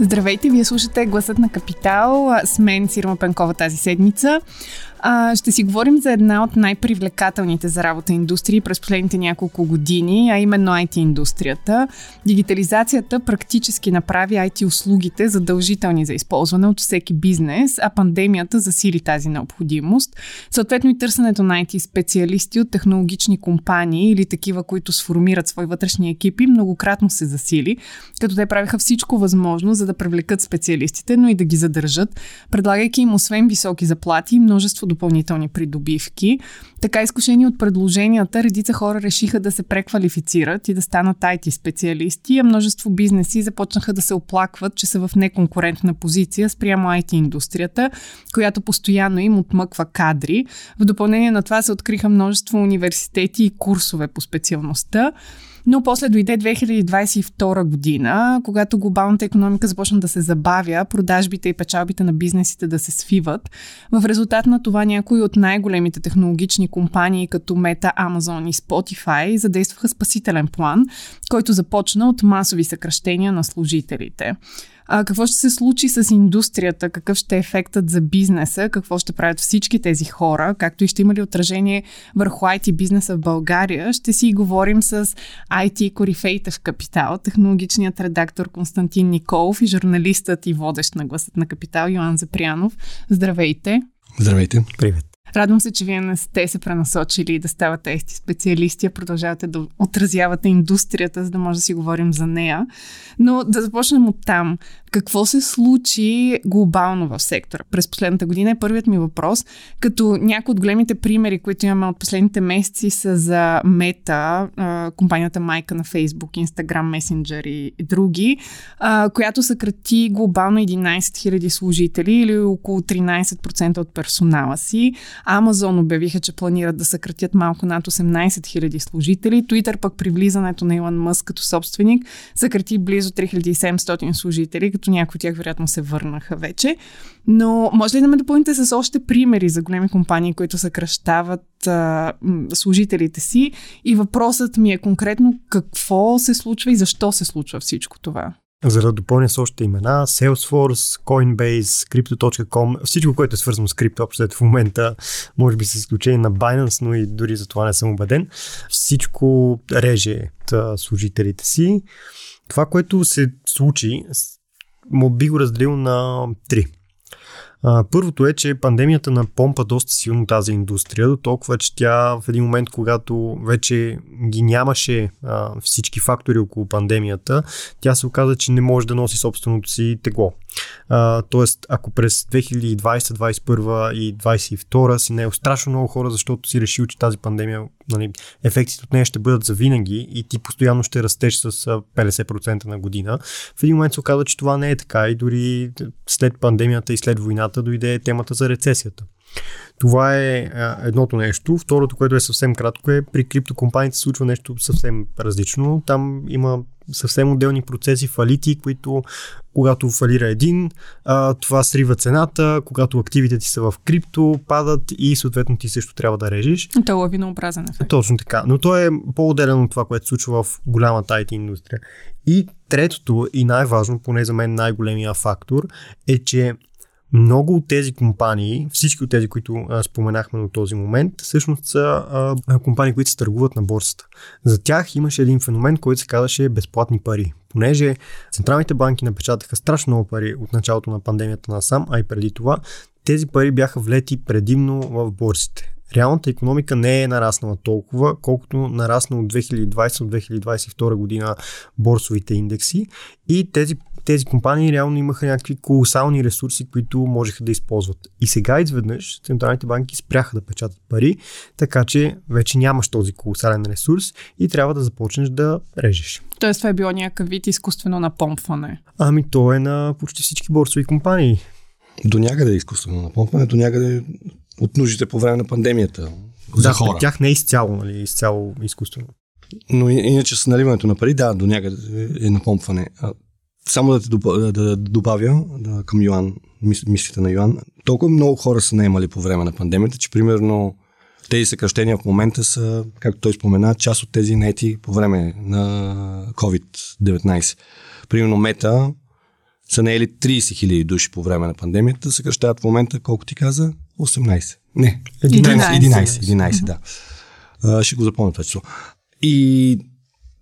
Здравейте, вие слушате Гласът на Капитал с мен Сирма Пенкова тази седмица. А, ще си говорим за една от най-привлекателните за работа индустрии през последните няколко години, а именно IT-индустрията. Дигитализацията практически направи IT-услугите задължителни за използване от всеки бизнес, а пандемията засили тази необходимост. Съответно и търсенето на IT-специалисти от технологични компании или такива, които сформират свои вътрешни екипи, многократно се засили, като те правиха всичко възможно, за да привлекат специалистите, но и да ги задържат, предлагайки им освен високи заплати и множество допълнителни придобивки. Така изкушени от предложенията, редица хора решиха да се преквалифицират и да станат IT специалисти, а множество бизнеси започнаха да се оплакват, че са в неконкурентна позиция спрямо IT индустрията, която постоянно им отмъква кадри. В допълнение на това се откриха множество университети и курсове по специалността. Но после дойде 2022 година, когато глобалната економика започна да се забавя, продажбите и печалбите на бизнесите да се свиват. В резултат на това някои от най-големите технологични компании, като Meta, Amazon и Spotify, задействаха спасителен план, който започна от масови съкръщения на служителите. А, какво ще се случи с индустрията? Какъв ще е ефектът за бизнеса? Какво ще правят всички тези хора? Както и ще има ли отражение върху IT бизнеса в България? Ще си говорим с IT корифейта в Капитал, технологичният редактор Константин Николов и журналистът и водещ на гласът на Капитал Йоан Запрянов. Здравейте! Здравейте! Привет! Радвам се, че вие не сте се пренасочили да ставате ести специалисти, а продължавате да отразявате индустрията, за да може да си говорим за нея. Но да започнем от там. Какво се случи глобално в сектора през последната година е първият ми въпрос, като някои от големите примери, които имаме от последните месеци са за Meta, компанията майка на Facebook, Instagram, Messenger и други, която съкрати глобално 11 000 служители или около 13% от персонала си. Amazon обявиха, че планират да съкратят малко над 18 000 служители. Twitter пък при влизането на Илон Мъск като собственик съкрати близо 3700 служители, като някои от тях вероятно се върнаха вече. Но може ли да ме допълните с още примери за големи компании, които съкръщават а, служителите си? И въпросът ми е конкретно какво се случва и защо се случва всичко това? За да допълня с още имена, Salesforce, Coinbase, Crypto.com, всичко, което е свързано с крипто, общо в момента, може би с изключение на Binance, но и дори за това не съм убеден, всичко реже служителите си. Това, което се случи, му би го разделил на три. А, първото е, че пандемията напомпа доста силно тази индустрия, до толкова, че тя в един момент, когато вече ги нямаше а, всички фактори около пандемията, тя се оказа, че не може да носи собственото си тегло. А, тоест, ако през 2020, 2021 и 2022 си не е страшно много хора, защото си решил, че тази пандемия, нали, ефектите от нея ще бъдат завинаги и ти постоянно ще растеш с 50% на година, в един момент се оказа, че това не е така и дори след пандемията и след войната дойде темата за рецесията. Това е а, едното нещо. Второто, което е съвсем кратко е, при криптокомпаниите се случва нещо съвсем различно. Там има съвсем отделни процеси, фалити, които когато фалира един, а, това срива цената, когато активите ти са в крипто, падат и съответно ти също трябва да режеш. То е лавинообразен ефект. Точно така. Но то е по-отделено от това, което се случва в голямата IT индустрия. И третото и най-важно, поне за мен най-големия фактор, е, че много от тези компании, всички от тези, които а, споменахме до този момент, всъщност са а, компании, които се търгуват на борсата. За тях имаше един феномен, който се казваше безплатни пари. Понеже централните банки напечатаха страшно много пари от началото на пандемията на сам, а и преди това, тези пари бяха влети предимно в борсите реалната економика не е нараснала толкова, колкото нарасна от 2020 от 2022 година борсовите индекси и тези тези компании реално имаха някакви колосални ресурси, които можеха да използват. И сега изведнъж централните банки спряха да печатат пари, така че вече нямаш този колосален ресурс и трябва да започнеш да режеш. Тоест това е било някакъв вид изкуствено напомпване. Ами то е на почти всички борсови компании. До някъде е изкуствено напомпване, до някъде от нуждите по време на пандемията. За да, хора. тях не е изцяло, нали, изцяло изкуствено. Но иначе с наливането на пари, да, до някъде е напомпване. Само да те добавя, да добавя да, към Йоан, мислите на Йоан. Толкова много хора са наемали по време на пандемията, че примерно тези съкръщения в момента са, както той спомена, част от тези нети по време на COVID-19. Примерно Мета са наели 30 хиляди души по време на пандемията, съкръщават в момента, колко ти каза? 18. Не, 11. 11, 11, 11 да. А, ще го запомня това число. И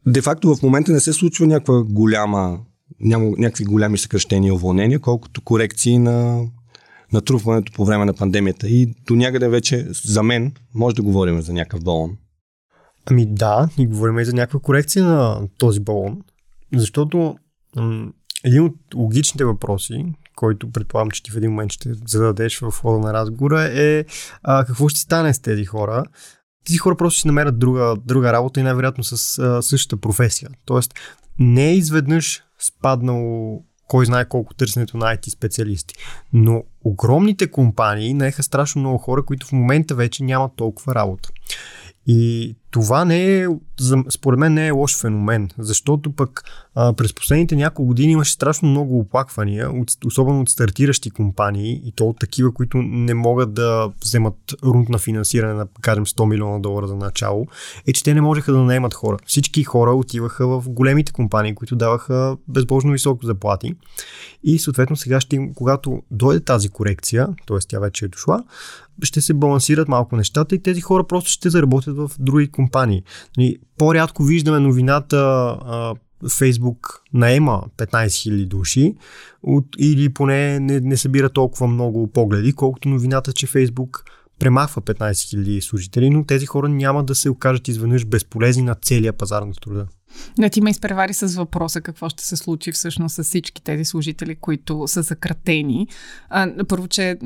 де-факто в момента не се случва някаква голяма, няма някакви голями съкръщения и уволнения, колкото корекции на натрупването по време на пандемията. И до някъде вече, за мен, може да говорим за някакъв балон. Ами да, и говорим и за някаква корекция на този балон, защото м- един от логичните въпроси, който предполагам, че ти в един момент ще зададеш в хода на разговора е а, какво ще стане с тези хора. Тези хора просто ще намерят друга, друга работа и най-вероятно с а, същата професия. Тоест, не е изведнъж спаднало кой знае колко търсенето на IT специалисти. Но огромните компании наеха страшно много хора, които в момента вече нямат толкова работа. И това не е, според мен не е лош феномен, защото пък а, през последните няколко години имаше страшно много оплаквания, от, особено от стартиращи компании и то от такива, които не могат да вземат рунд на финансиране на, кажем, 100 милиона долара за начало, е, че те не можеха да наемат хора. Всички хора отиваха в големите компании, които даваха безбожно високо заплати и съответно сега ще, когато дойде тази корекция, т.е. тя вече е дошла, ще се балансират малко нещата и тези хора просто ще заработят в други компании. По-рядко виждаме новината Фейсбук наема 15 000 души от, или поне не, не събира толкова много погледи, колкото новината, че Фейсбук премахва 15 000 служители, но тези хора няма да се окажат изведнъж безполезни на целия пазар на труда. Да, ти ме изпревари с въпроса какво ще се случи всъщност с всички тези служители, които са съкратени. А, първо, че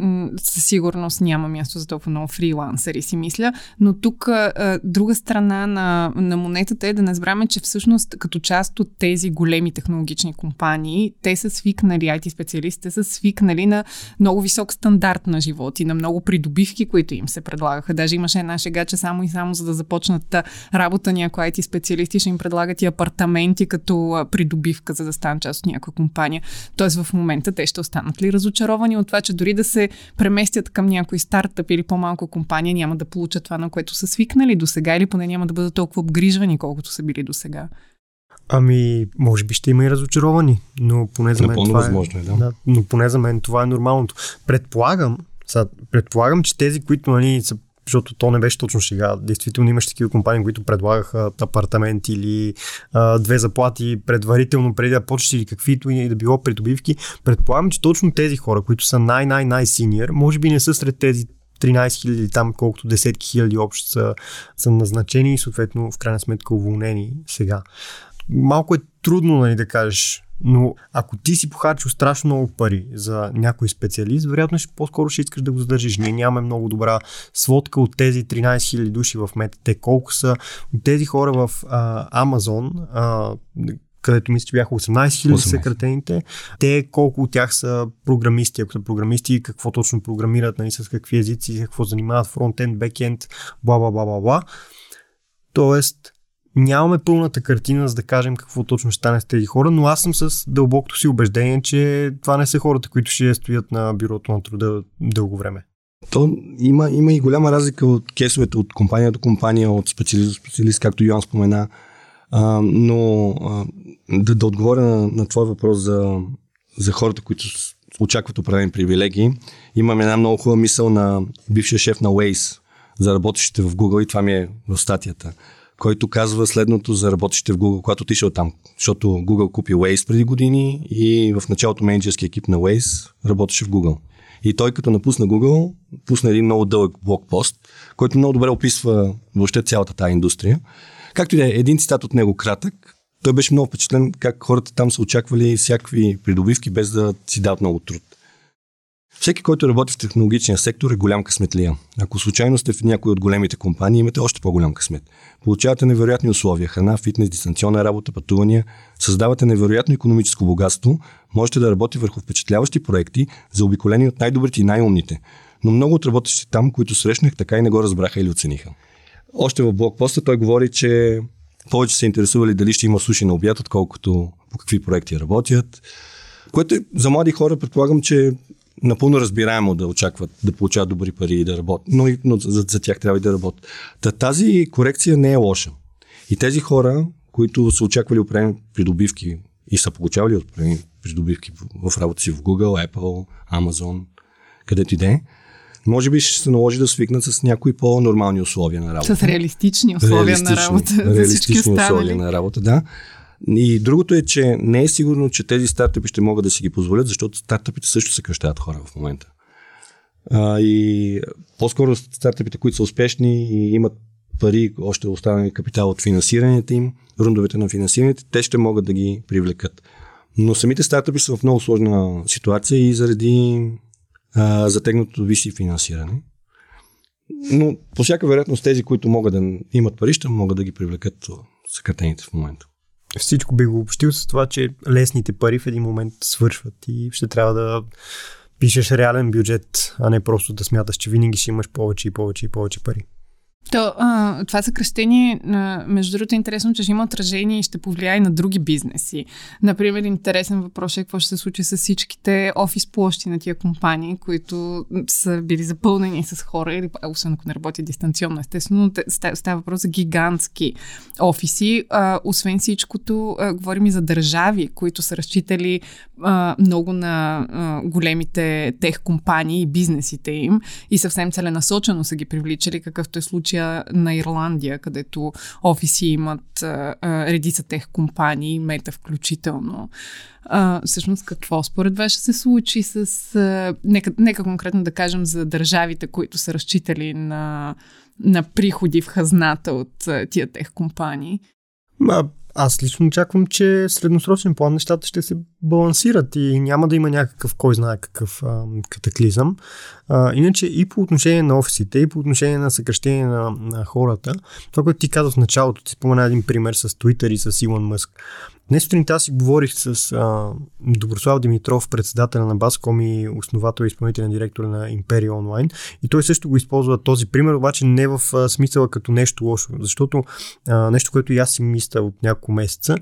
със сигурност няма място за толкова много фрилансери, си мисля, но тук а, друга страна на, на монетата е да не забравяме, че всъщност като част от тези големи технологични компании, те са свикнали, IT специалистите са свикнали на много висок стандарт на живот и на много придобивки, които им се предлагаха. Даже имаше една шега, че само и само за да започнат работа някои IT специалисти ще им предлагат и апартаменти като придобивка, за да станат част от някаква компания. Тоест в момента те ще останат ли разочаровани от това, че дори да се преместят към някой стартъп или по-малка компания, няма да получат това, на което са свикнали до сега или поне няма да бъдат толкова обгрижвани, колкото са били до сега. Ами, може би ще има и разочаровани, но поне за мен това възможно е, да. да. но поне за мен това е нормалното. Предполагам, сега, предполагам, че тези, които нали, са защото то не беше точно сега. Действително имаше такива компании, които предлагаха апартамент или а, две заплати предварително преди да почнеш или каквито и да било придобивки. Предполагам, че точно тези хора, които са най-най-най-синьор, може би не са сред тези 13 хиляди там, колкото десетки хиляди общо са, са назначени и съответно в крайна сметка уволнени сега. Малко е трудно нали, да кажеш но ако ти си похарчил страшно много пари за някой специалист, вероятно ще по-скоро ще искаш да го задържиш. Ние нямаме много добра сводка от тези 13 000 души в мета. Те колко са от тези хора в а, Amazon, а, където мисля, че бяха 18 000 съкратените. Те колко от тях са програмисти, ако са програмисти, какво точно програмират, нали, с какви езици, какво занимават фронтенд, бекенд, бла, бла, бла, бла, бла. Тоест, нямаме пълната картина, за да кажем какво точно ще стане с тези хора, но аз съм с дълбокото си убеждение, че това не са хората, които ще стоят на бюрото на труда дълго време. То има, има и голяма разлика от кесовете от компания до компания, от специалист до специалист, както Йоан спомена. А, но а, да, да отговоря на, на твой въпрос за, за хората, които очакват определени привилегии, имам една много хубава мисъл на бившия шеф на Waze за работещите в Google и това ми е в статията който казва следното за работещите в Google, когато отишъл там. Защото Google купи Waze преди години и в началото менеджерски екип на Waze работеше в Google. И той като напусна Google, пусна един много дълъг блокпост, който много добре описва въобще цялата тази индустрия. Както и да е, един цитат от него кратък, той беше много впечатлен как хората там са очаквали всякакви придобивки без да си дадат много труд. Всеки, който работи в технологичния сектор е голям късметлия. Ако случайно сте в някои от големите компании, имате още по-голям късмет. Получавате невероятни условия, храна, фитнес, дистанционна работа, пътувания, създавате невероятно економическо богатство, можете да работите върху впечатляващи проекти, заобиколени от най-добрите и най-умните. Но много от работещите там, които срещнах, така и не го разбраха или оцениха. Още в блокпоста той говори, че повече се интересували дали ще има суши на обяд, отколкото по какви проекти работят. Което е, за млади хора предполагам, че напълно разбираемо да очакват да получават добри пари и да работят, но, но за, за тях трябва и да работят. Та, тази корекция не е лоша. И тези хора, които са очаквали определени придобивки и са получавали определени придобивки в, в работа си в Google, Apple, Amazon, където и да е, може би ще се наложи да свикнат с някои по-нормални условия на работа. С реалистични условия реалистични, на работа. Реалистични условия на работа, да. И другото е, че не е сигурно, че тези стартъпи ще могат да си ги позволят, защото стартъпите също съкръщават хора в момента. А, и по-скоро стартъпите, които са успешни и имат пари, още останали капитал от финансирането им, рундовете на финансирането, те ще могат да ги привлекат. Но самите стартъпи са в много сложна ситуация и заради а, затегнато виси финансиране. Но по всяка вероятност тези, които могат да имат пари, ще могат да ги привлекат съкратените в момента. Всичко би го общил с това, че лесните пари в един момент свършват и ще трябва да пишеш реален бюджет, а не просто да смяташ, че винаги ще имаш повече и повече и повече пари. То, а, това съкръщение, а, между другото, е интересно, че ще има отражение и ще повлияе на други бизнеси. Например, интересен въпрос е какво ще се случи с всичките офис площи на тия компании, които са били запълнени с хора, или освен ако не работят дистанционно, естествено, става въпрос за гигантски офиси. А, освен всичкото, а, говорим и за държави, които са разчитали а, много на а, големите тех компании и бизнесите им и съвсем целенасочено са ги привличали, какъвто е случая на Ирландия, където офиси имат а, а, редица тех компании, мета включително. А, всъщност какво според вас ще се случи с... А, нека, нека конкретно да кажем за държавите, които са разчитали на, на приходи в хазната от а, тия тех компании? Аз лично очаквам, че средносрочен план нещата ще се балансират и няма да има някакъв кой знае какъв а, катаклизъм. А, иначе и по отношение на офисите, и по отношение на съкръщение на, на хората, това, което ти каза в началото, ти спомена един пример с Twitter и с Илон Мъск. Днес сутринта си говорих с а, Доброслав Димитров, председател на Баском и основател и изпълнителен директор на Империя Онлайн. И той също го използва този пример, обаче не в а, смисъла като нещо лошо, защото а, нещо, което и аз си мисля от няколко месеца,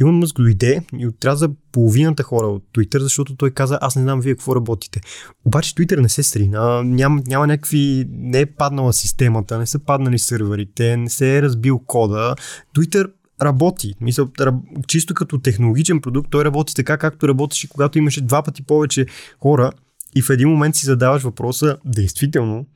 Илон Мъск дойде и отряза половината хора от Twitter, защото той каза, аз не знам вие какво работите. Обаче Twitter не се срина, няма, няма някакви, не е паднала системата, не са паднали сървърите, не се е разбил кода. Twitter работи. Мисля, чисто като технологичен продукт, той работи така, както работеше, когато имаше два пъти повече хора и в един момент си задаваш въпроса, действително,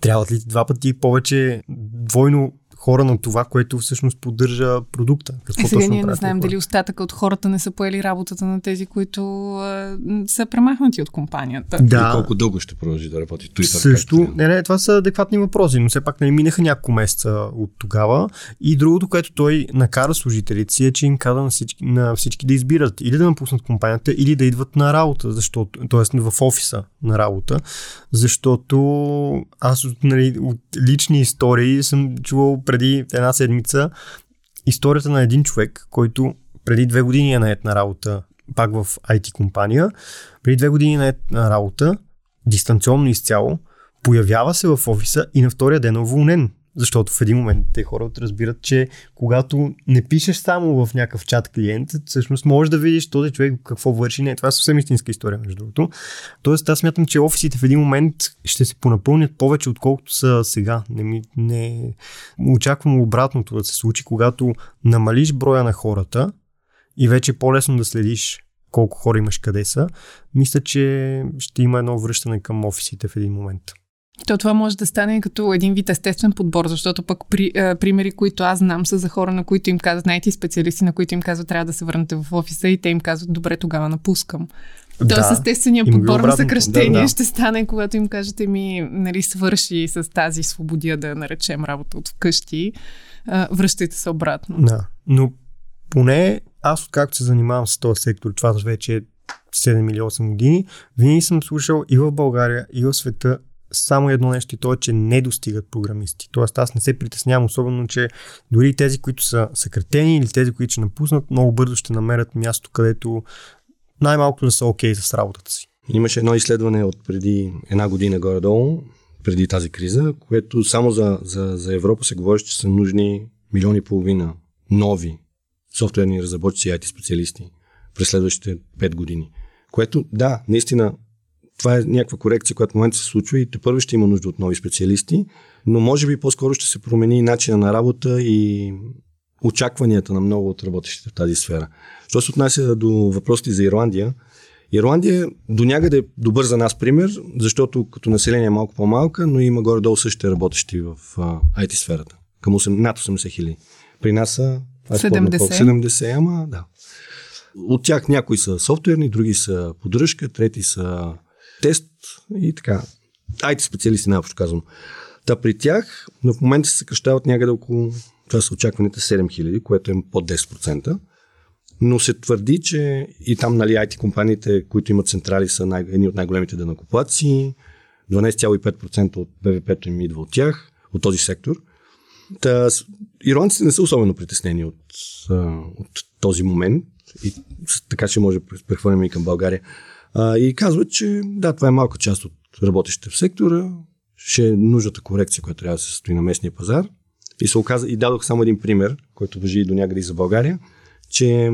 трябват ли два пъти повече двойно хора на това, което всъщност поддържа продукта. Какво е, сега ние не знаем дали остатъка от хората не са поели работата на тези, които а, са премахнати от компанията. Да. И колко дълго ще продължи да работи Twitter? Също, не, не, това са адекватни въпроси, но все пак не нали, минаха няколко месеца от тогава. И другото, което той накара служителите си е, че им каза на всички, на всички да избират или да напуснат компанията, или да идват на работа, защото, т.е. в офиса на работа, защото аз нали, от лични истории съм чувал преди една седмица историята на един човек, който преди две години е наед на работа пак в IT компания, преди две години е наед на работа, дистанционно изцяло, появява се в офиса и на втория ден е уволнен. Защото в един момент те хората разбират, че когато не пишеш само в някакъв чат клиент, всъщност можеш да видиш този човек какво върши. Не, това е съвсем истинска история, между другото. Тоест, аз смятам, че офисите в един момент ще се понапълнят повече, отколкото са сега. Не, ми, не очаквам обратното да се случи, когато намалиш броя на хората и вече е по-лесно да следиш колко хора имаш къде са, мисля, че ще има едно връщане към офисите в един момент. То това може да стане като един вид естествен подбор, защото пък при, е, примери, които аз знам, са за хора, на които им казват, знаете, специалисти, на които им казват, трябва да се върнете в офиса и те им казват, добре, тогава напускам. Да, Тоест, естественият подбор на съкръщение да, да. ще стане, когато им кажете ми, нали, свърши с тази свободия да наречем работа от вкъщи, е, връщайте се обратно. Да, но поне аз, откакто се занимавам с този сектор, това вече е 7 или 8 години, винаги съм слушал и в България, и в света само едно нещо и то е, че не достигат програмисти. Тоест аз не се притеснявам особено, че дори тези, които са съкратени или тези, които ще напуснат, много бързо ще намерят място, където най-малко да са окей okay с работата си. Имаше едно изследване от преди една година горе-долу, преди тази криза, което само за, за, за Европа се говори, че са нужни милиони и половина нови софтуерни разработчици и IT специалисти през следващите 5 години. Което, да, наистина, това е някаква корекция, която в момента се случва и те първо ще има нужда от нови специалисти, но може би по-скоро ще се промени начина на работа и очакванията на много от работещите в тази сфера. Що се отнася до въпросите за Ирландия, Ирландия до някъде е добър за нас пример, защото като население е малко по-малка, но има горе-долу същите работещи в IT сферата. Към 8, над 80 хиляди. При нас са 70. 70, ама да. От тях някои са софтуерни, други са поддръжка, трети са тест и така. IT специалисти, най-общо казвам. Та при тях в момента се съкръщават някъде около, това са очакваните 7000, което е под 10%. Но се твърди, че и там нали, IT компаниите, които имат централи, са най- едни от най-големите денакоплаци. 12,5% от БВП-то им идва от тях, от този сектор. Та, ирландците не са особено притеснени от, от този момент и така че може да прехвърляме и към България. А, и казват, че да, това е малка част от работещите в сектора, ще е нужната корекция, която трябва да се състои на местния пазар. И се оказа, и дадох само един пример, който въжи и до някъде и за България, че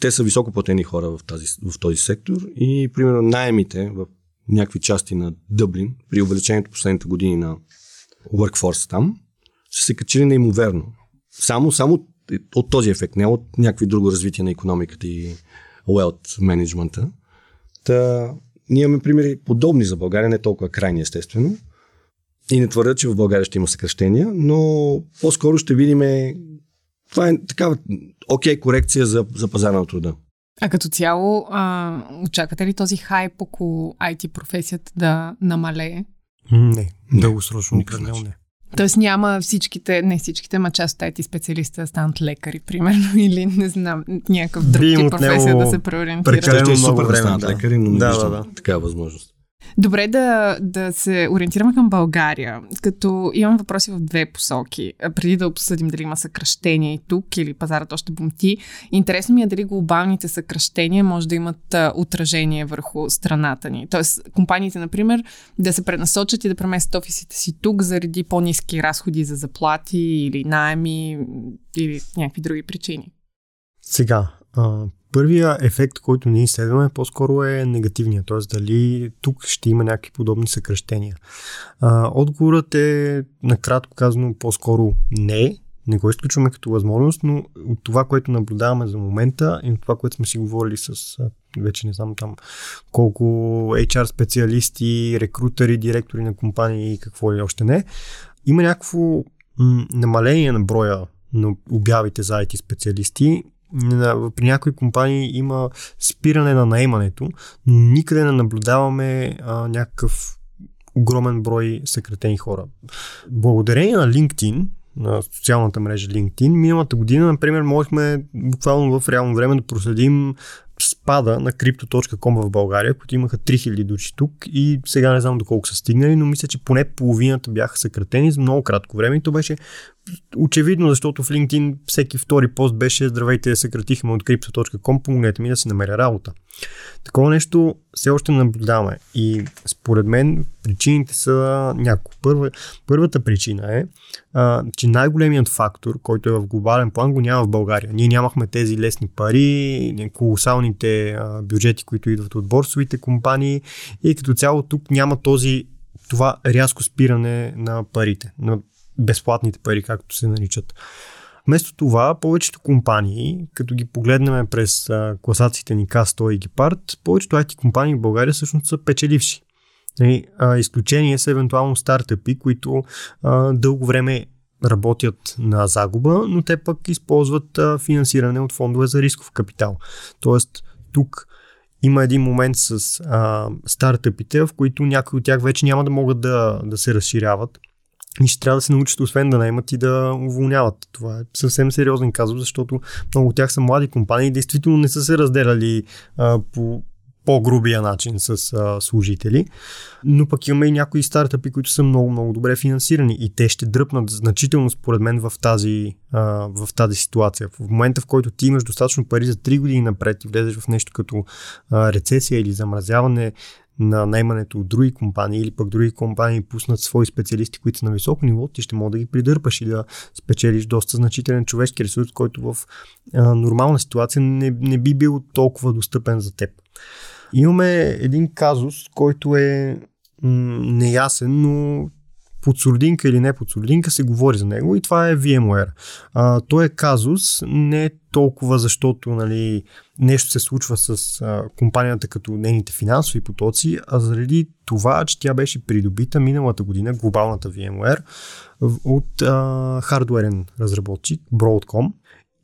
те са високо платени хора в, тази, в този сектор и примерно найемите в някакви части на Дъблин при увеличението последните години на workforce там са се качили неимоверно. Само, само от този ефект, не от някакви друго развитие на економиката и wealth менеджмента. Та, ние имаме примери подобни за България, не толкова крайни естествено. И не твърдя, че в България ще има съкръщения, но по-скоро ще видим това е такава окей okay, корекция за, за пазара на труда. А като цяло, а, очаквате ли този хайп около IT професията да намалее? Не, дългосрочно определено не. Тоест няма всичките, не всичките, ма част от IT специалисти да станат лекари, примерно, или не знам, някакъв друг тип професия да се преориентира. Прекалено много време, да станат лекари, но не да, виждам да, да. такава възможност. Добре да, да се ориентираме към България, като имам въпроси в две посоки. Преди да обсъдим дали има съкръщения и тук или пазарът още бумти, интересно ми е дали глобалните съкръщения може да имат отражение върху страната ни. Тоест, компаниите, например, да се пренасочат и да преместят офисите си тук заради по-низки разходи за заплати или найеми или някакви други причини. Сега, а, Първия ефект, който ние изследваме, по-скоро е негативния, т.е. дали тук ще има някакви подобни съкръщения. А, отговорът е, накратко казано, по-скоро не, не го изключваме като възможност, но от това, което наблюдаваме за момента и от това, което сме си говорили с вече не знам там колко HR специалисти, рекрутери, директори на компании и какво ли още не, има някакво намаление на броя на обявите за IT специалисти при някои компании има спиране на наемането, но никъде не наблюдаваме а, някакъв огромен брой съкратени хора. Благодарение на LinkedIn, на социалната мрежа LinkedIn, миналата година, например, можехме буквално в реално време да проследим спада на Crypto.com в България, които имаха 3000 души тук и сега не знам доколко са стигнали, но мисля, че поне половината бяха съкратени за много кратко време и то беше очевидно, защото в LinkedIn всеки втори пост беше здравейте, съкратихме от crypto.com, помогнете ми да си намеря работа. Такова нещо все още наблюдаваме и според мен причините са няколко. Първа, първата причина е, а, че най-големият фактор, който е в глобален план, го няма в България. Ние нямахме тези лесни пари, колосалните а, бюджети, които идват от борсовите компании и като цяло тук няма този това рязко спиране на парите, на безплатните пари, както се наричат. Вместо това, повечето компании, като ги погледнем през класациите ни K100 и Gepard, повечето IT компании в България всъщност са печеливши. Нали, изключение са евентуално стартъпи, които дълго време работят на загуба, но те пък използват финансиране от фондове за рисков капитал. Тоест, тук има един момент с а, стартъпите, в които някои от тях вече няма да могат да, да се разширяват и ще трябва да се научат освен да наймат и да уволняват. Това е съвсем сериозен казус, защото много от тях са млади компании и действително не са се разделяли а, по по-грубия начин с а, служители. Но пък имаме и някои стартъпи, които са много-много добре финансирани и те ще дръпнат значително според мен в тази, а, в тази ситуация. В момента, в който ти имаш достатъчно пари за 3 години напред и влезеш в нещо като а, рецесия или замразяване на наймането от други компании или пък други компании пуснат свои специалисти, които са на високо ниво, ти ще може да ги придърпаш и да спечелиш доста значителен човешки ресурс, който в а, нормална ситуация не, не би бил толкова достъпен за теб. Имаме един казус, който е м- неясен, но под сурдинка или не под сурдинка се говори за него и това е VMware. А, той е казус не толкова защото нали, нещо се случва с а, компанията като нейните финансови потоци, а заради това, че тя беше придобита миналата година, глобалната VMware, от а, хардуерен разработчик Broadcom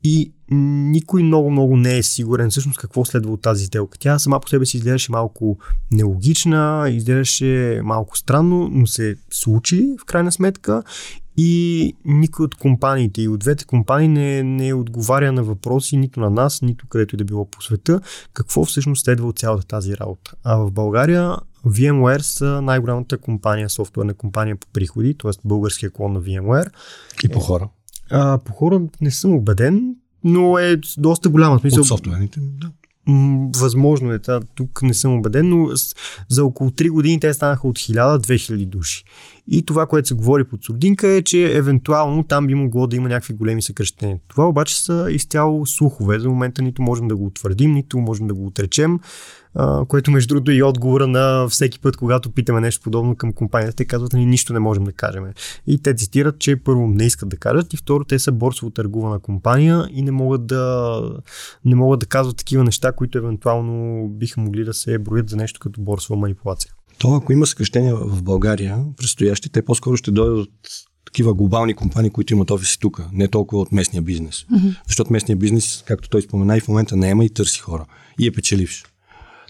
и никой много-много не е сигурен всъщност какво следва от тази сделка. Тя сама по себе си изглеждаше малко нелогична, изглеждаше малко странно, но се случи в крайна сметка и никой от компаниите и от двете компании не, не отговаря на въпроси нито на нас, нито където и да било по света, какво всъщност следва от цялата тази работа. А в България VMware са най-голямата компания, софтуерна компания по приходи, т.е. българския клон на VMware. И по хора. А, по хора не съм убеден, но е доста голяма. Смисъл, От софтуерните, да. Възможно е, това, тук не съм убеден, но за около 3 години те станаха от 1000-2000 души. И това, което се говори под сурдинка е, че евентуално там би могло да има някакви големи съкръщения. Това обаче са изцяло слухове. За момента нито можем да го утвърдим, нито можем да го отречем което между другото е и отговора на всеки път, когато питаме нещо подобно към компанията, те казват, ние нищо не можем да кажем. И те цитират, че първо не искат да кажат и второ, те са борсово търгувана компания и не могат да, не могат да казват такива неща, които евентуално биха могли да се броят за нещо като борсова манипулация. То, ако има съкрещения в България, предстоящи, те по-скоро ще дойдат от такива глобални компании, които имат офиси тук, не толкова от местния бизнес. Mm-hmm. Защото местния бизнес, както той спомена, и в момента не има и търси хора. И е печеливш.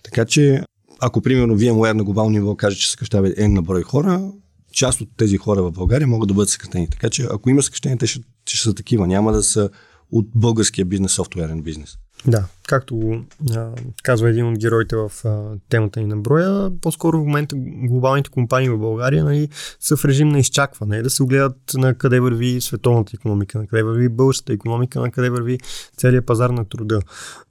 Така че, ако примерно VMware на глобално ниво каже, че съкръщава N на брой хора, част от тези хора в България могат да бъдат съкратени. Така че, ако има съкръщения, те ще, ще са такива. Няма да са от българския бизнес, софтуерен бизнес. Да, както а, казва един от героите в а, темата ни на броя, по-скоро в момента глобалните компании в България нали, са в режим на изчакване, да се огледат на къде върви световната економика, на къде върви българската економика, на къде върви целият пазар на труда.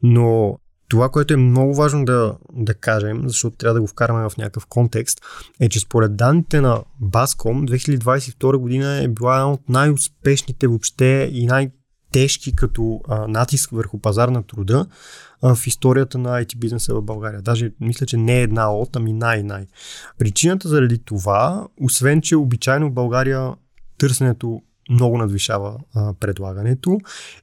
Но това, което е много важно да, да кажем, защото трябва да го вкараме в някакъв контекст, е, че според данните на Bascom 2022 година е била една от най-успешните въобще и най- тежки като а, натиск върху пазар на труда а, в историята на IT бизнеса в България. Даже мисля, че не е една от, ами най-най. Причината заради това, освен че обичайно в България търсенето много надвишава а, предлагането,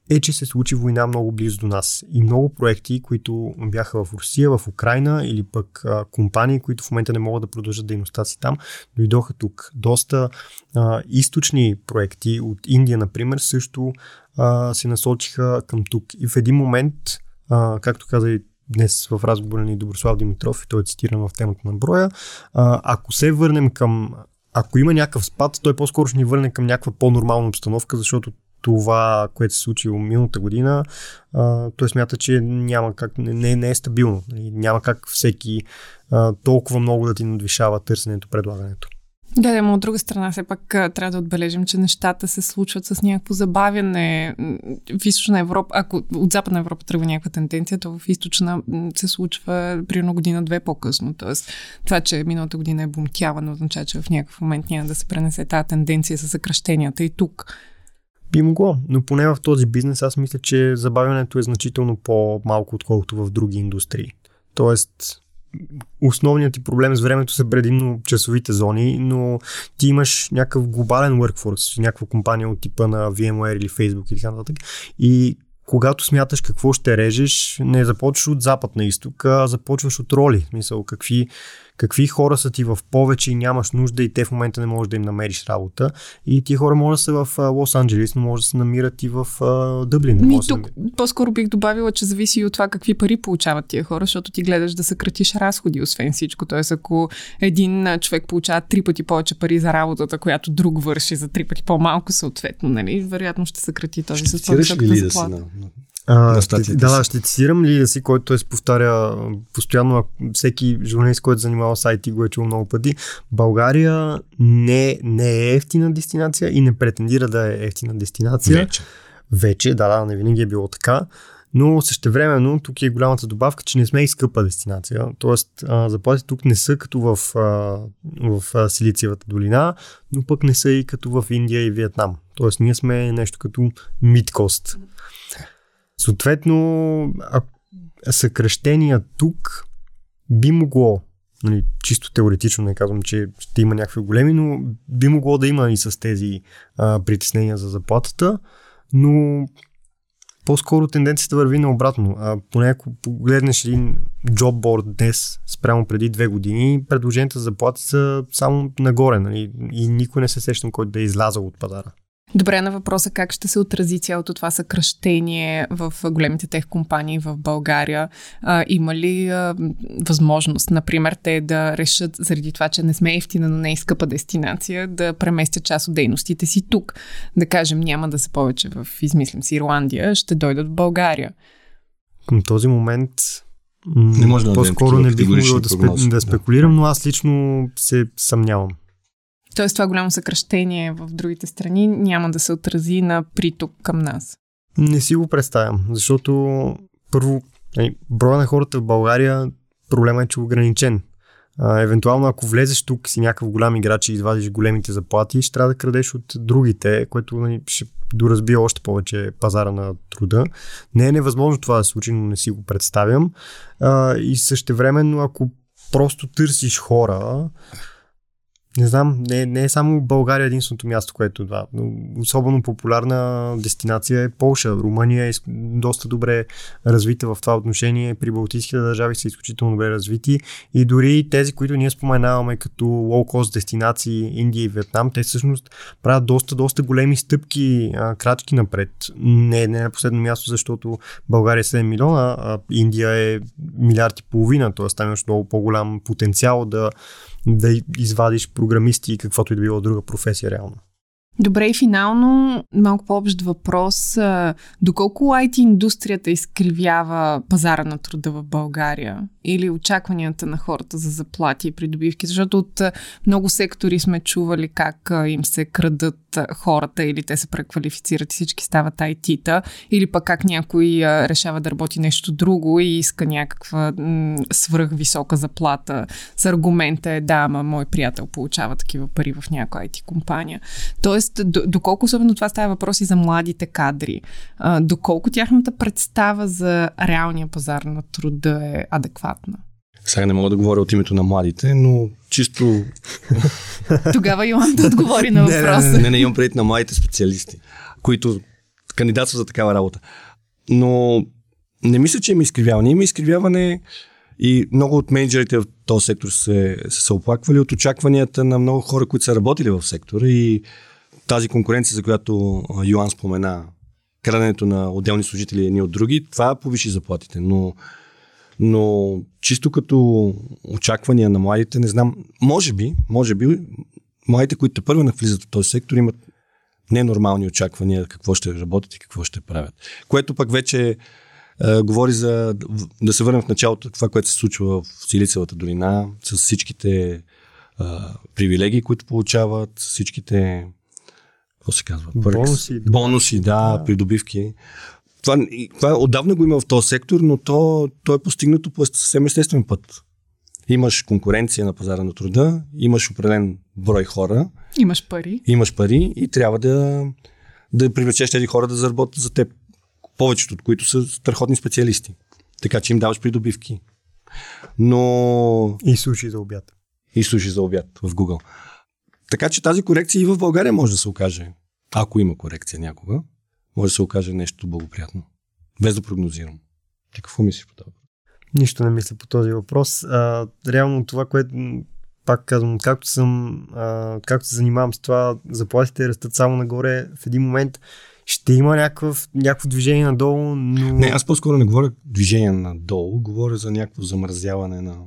е, че се случи война много близо до нас. И много проекти, които бяха в Русия, в Украина или пък а, компании, които в момента не могат да продължат дейността си там, дойдоха тук. Доста а, източни проекти от Индия, например, също а, се насочиха към тук. И в един момент, а, както каза и днес в разговора ни Доброслав Димитров и той е цитиран в темата на броя. А, ако се върнем към ако има някакъв спад, той по-скоро ще ни върне към някаква по-нормална обстановка, защото това, което се случи миналата година, а, той смята, че няма как, не, не е стабилно. Нали, няма как всеки а, толкова много да ти надвишава търсенето, предлагането. Да, но от друга страна, все пак трябва да отбележим, че нещата се случват с някакво забавяне. В източна Европа, ако от Западна Европа тръгва някаква тенденция, то в източна се случва примерно година-две по-късно. Тоест, това, че миналата година е бумтява, означава, че в някакъв момент няма да се пренесе тази тенденция с съкръщенията и тук. Би могло, но поне в този бизнес аз мисля, че забавянето е значително по-малко, отколкото в други индустрии. Тоест, основният ти проблем с времето са предимно часовите зони, но ти имаш някакъв глобален workforce, някаква компания от типа на VMware или Facebook и така нататък. И когато смяташ какво ще режеш, не започваш от запад на изток, а започваш от роли. Мисъл, какви какви хора са ти в повече и нямаш нужда и те в момента не можеш да им намериш работа. И тия хора може да са в Лос Анджелес, но може да се намират и в Дъблин. Ми, тук по-скоро бих добавила, че зависи и от това какви пари получават тия хора, защото ти гледаш да съкратиш разходи, освен всичко. Тоест, ако един човек получава три пъти повече пари за работата, която друг върши за три пъти по-малко, съответно, нали, вероятно ще съкрати този ще с по-високата заплата. Да а, ще, да, ще цитирам ли да си, който той се повтаря постоянно, всеки журналист, който занимава с IT го е чул много пъти. България не, не е ефтина дестинация и не претендира да е ефтина дестинация. Вече. Вече, да, да, не винаги е било така. Но същевременно тук е голямата добавка, че не сме и скъпа дестинация. Тоест, заплатите тук не са като в, в Силициевата долина, но пък не са и като в Индия и Виетнам. Тоест, ние сме нещо като мидкост. Съответно, а, съкръщения тук би могло нали, чисто теоретично не казвам, че ще има някакви големи, но би могло да има и с тези а, притеснения за заплатата, но по-скоро тенденцията върви наобратно. А, поне ако погледнеш един джобборд днес спрямо преди две години, предложенията за заплати са само нагоре нали? и никой не се сещам който да е излязал от пазара. Добре на въпроса как ще се отрази цялото това съкръщение в големите тех компании в България. А, има ли а, възможност, например, те да решат, заради това, че не сме ефтина, но не е скъпа дестинация, да преместят част от дейностите си тук? Да кажем, няма да са повече в, измислим си, Ирландия, ще дойдат в България. Към този момент не може да по-скоро не бих могъл да, спе, да спекулирам, но аз лично се съмнявам. Тоест това голямо съкръщение в другите страни няма да се отрази на приток към нас. Не си го представям, защото първо нали, броя на хората в България проблема е, че е ограничен. А, евентуално, ако влезеш тук си някакъв голям играч и извадиш големите заплати, ще трябва да крадеш от другите, което нали, ще доразбие още повече пазара на труда. Не е невъзможно това да се случи, но не си го представям. А, и същевременно, ако просто търсиш хора, не знам, не, не е само България единственото място, което да. Особено популярна дестинация е Полша. Румъния е доста добре развита в това отношение. При Балтийските държави са изключително добре развити. И дори тези, които ние споменаваме като лоу-кост дестинации, Индия и Вьетнам, те всъщност правят доста, доста големи стъпки, а, крачки напред. Не, не на последно място, защото България е 7 милиона, а Индия е милиард и половина, т.е. там имаш много по-голям потенциал да да извадиш програмисти и каквото и да било друга професия реално. Добре и финално, малко по-общ въпрос. Доколко IT индустрията изкривява пазара на труда в България или очакванията на хората за заплати и придобивки? Защото от много сектори сме чували как им се крадат хората или те се преквалифицират и всички стават IT-та, или пък как някой решава да работи нещо друго и иска някаква свръхвисока заплата с аргумента е да, ама мой приятел получава такива пари в някоя IT компания. Тоест, доколко особено това става въпрос и за младите кадри, доколко тяхната представа за реалния пазар на труда е адекватна? Сега не мога да говоря от името на младите, но чисто... Тогава Йоан да отговори на въпроса. Не, не, не, имам предвид на младите специалисти, които кандидатстват за такава работа. Но не мисля, че има изкривяване. Има изкривяване и много от менеджерите в този сектор се, се, се оплаквали от очакванията на много хора, които са работили в сектора и тази конкуренция, за която Йоан спомена, краденето на отделни служители едни от други, това повиши заплатите. Но но чисто като очаквания на младите, не знам, може би, може би, младите, които първо навлизат в този сектор, имат ненормални очаквания какво ще работят и какво ще правят. Което пък вече е, говори за да се върнем в началото това, което се случва в Силицевата долина, с всичките е, привилегии, които получават, с всичките какво се казва? Бонуси. Бонуси, да, да, придобивки това, това отдавна го има в този сектор, но то, то е постигнато по съвсем естествен път. Имаш конкуренция на пазара на труда, имаш определен брой хора. Имаш пари. Имаш пари и трябва да, да привлечеш тези хора да заработят за теб. Повечето от които са страхотни специалисти. Така че им даваш придобивки. Но... И суши за обяд. И суши за обяд в Google. Така че тази корекция и в България може да се окаже. Ако има корекция някога може да се окаже нещо благоприятно. Без да прогнозирам. Ти какво мислиш по това? Нищо не мисля по този въпрос. А, реално това, което пак казвам, както съм, а, както се занимавам с това, заплатите растат само нагоре. В един момент ще има някакъв, някакво движение надолу, но... Не, аз по-скоро не говоря движение надолу, говоря за някакво замразяване на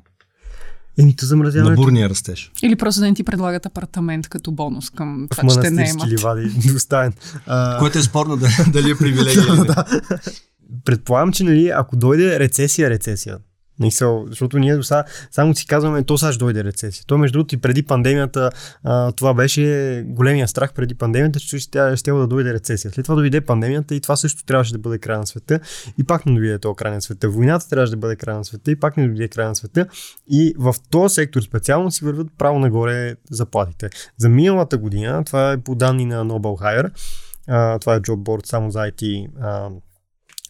Еми, то замразяването... На бурния растеж. Или просто да не ти предлагат апартамент като бонус към това, че те не имат. ливади, доставен. А... Което е спорно дали е привилегия. да, Предполагам, че нали, ако дойде рецесия, рецесия, Защото ние до само си казваме, то сега ще дойде рецесия. То, между другото, и преди пандемията, това беше големия страх преди пандемията, че ще, ще да дойде рецесия. След това дойде пандемията и това също трябваше да бъде край на света. И пак не дойде този край на света. Войната трябваше да бъде край на света и пак не дойде край на света. И в този сектор специално си върват право нагоре заплатите. За миналата година, това е по данни на Nobel Hire, това е джобборд само за IT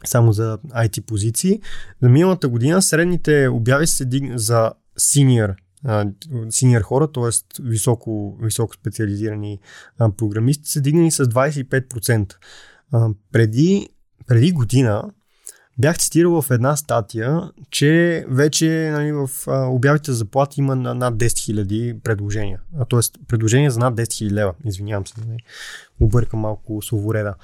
само за IT позиции. За миналата година средните обяви се диг... за синьор синьор хора, т.е. Високо, високо специализирани програмисти, са дигнани с 25%. А, преди, преди година бях цитирал в една статия, че вече нали, в обявите за заплати има на, над 10 000 предложения. А, т.е. предложения за над 10 000 лева. Извинявам се, нали, объркам малко словореда.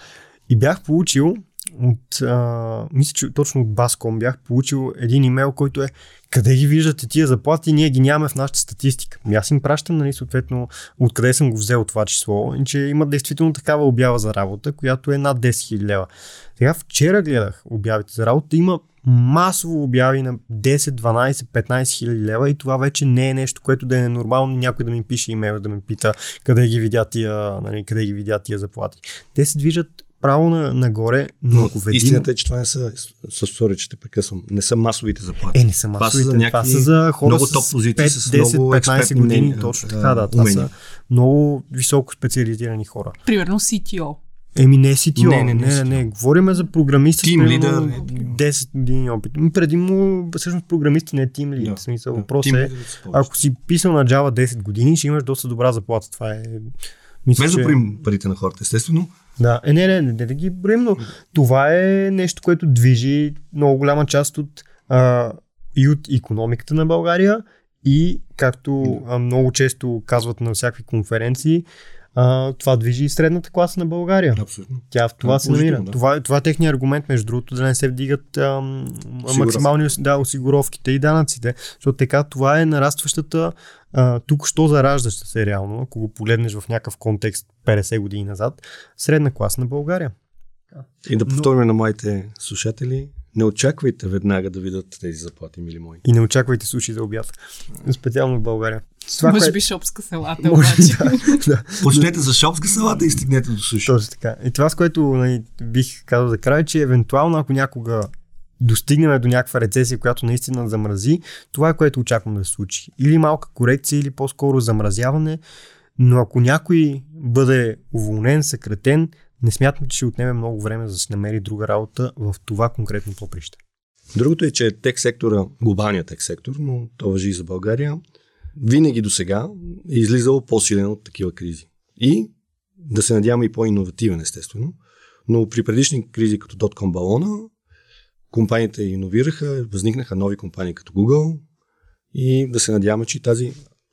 И бях получил от, а, мисля, че точно от Баском бях получил един имейл, който е къде ги виждате тия заплати, ние ги нямаме в нашата статистика. И аз им пращам, нали, съответно, откъде съм го взел това число, и че има действително такава обява за работа, която е над 10 000 лева. Сега вчера гледах обявите за работа, има масово обяви на 10, 12, 15 хиляди лева и това вече не е нещо, което да е нормално някой да ми пише имейл, да ме пита къде ги видя тия, нали, къде ги видя тия заплати. Те се движат право на, нагоре, но ако ведим... Истината е, че това не са, сори, че те прекъсвам, не са масовите заплати. Е, не са масовите, това са, някакви, това са за хора много топ позиции 5, с 10, много 15 години, мнения, точно така, да, това са много високо специализирани хора. Примерно CTO. Еми не CTO, не, не, не, не, не. говорим за програмист с 10 години опит. Преди му, всъщност програмисти не е тим лид. Да, смисъл, да, въпрос е, ако си писал на Java 10 години, ще имаш доста добра заплата. Това е... Мисля, Без да че... парите на хората, естествено, да, е, не, не, не, не да ги броим, но това е нещо, което движи много голяма част от а, и от економиката на България и както а, много често казват на всякакви конференции, а, това движи и средната класа на България. Абсолютно. Тя в това, се намира. Да. Това, това е техният аргумент, между другото, да не се вдигат а, максимални да, осигуровките и данъците, защото така това е нарастващата а, тук що зараждаща се реално, ако го погледнеш в някакъв контекст 50 години назад, средна класа на България. И да повторим Но... на моите слушатели, не очаквайте веднага да видят тези заплати, мили мои. И не очаквайте суши за обяд. Специално в България. Това, Може кое... би шопска салата, Може, обаче. Да, да. Почнете за шопска салата и стигнете до суши. Точно така. И това, с което нали, бих казал да края, че евентуално ако някога достигнем до някаква рецесия, която наистина замрази, това е което очаквам да се случи. Или малка корекция, или по-скоро замразяване, но ако някой бъде уволнен, съкратен, не смятам, че ще отнеме много време за да се намери друга работа в това конкретно поприще. Другото е, че тек сектора, глобалният тек сектор, но то въжи и за България, винаги до сега е излизал по-силен от такива кризи. И да се надяваме и по-инновативен, естествено. Но при предишни кризи като Dotcom балона, компаниите иновираха, възникнаха нови компании като Google и да се надяваме, че тази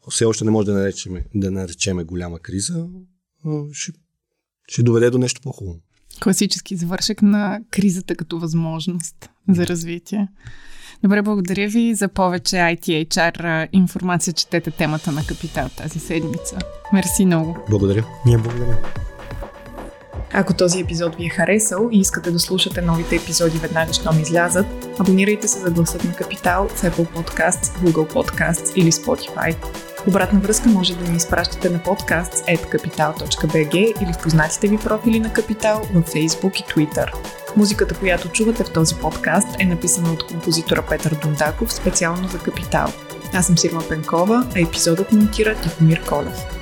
все още не може да наречеме, да наречеме голяма криза, ще, ще доведе до нещо по-хубаво. Класически завършък на кризата като възможност за развитие. Добре, благодаря ви за повече ITHR информация. Четете темата на Капитал тази седмица. Мерси много. Благодаря. Ние благодаря. Ако този епизод ви е харесал и искате да слушате новите епизоди веднага, щом излязат, абонирайте се за гласът на Капитал в Apple Podcasts, Google Podcasts или Spotify. Обратна връзка може да ни изпращате на podcast.capital.bg или в познатите ви профили на Капитал във Facebook и Twitter. Музиката, която чувате в този подкаст е написана от композитора Петър Дундаков специално за Капитал. Аз съм Сигма Пенкова, а епизодът монтира Тихомир Колев.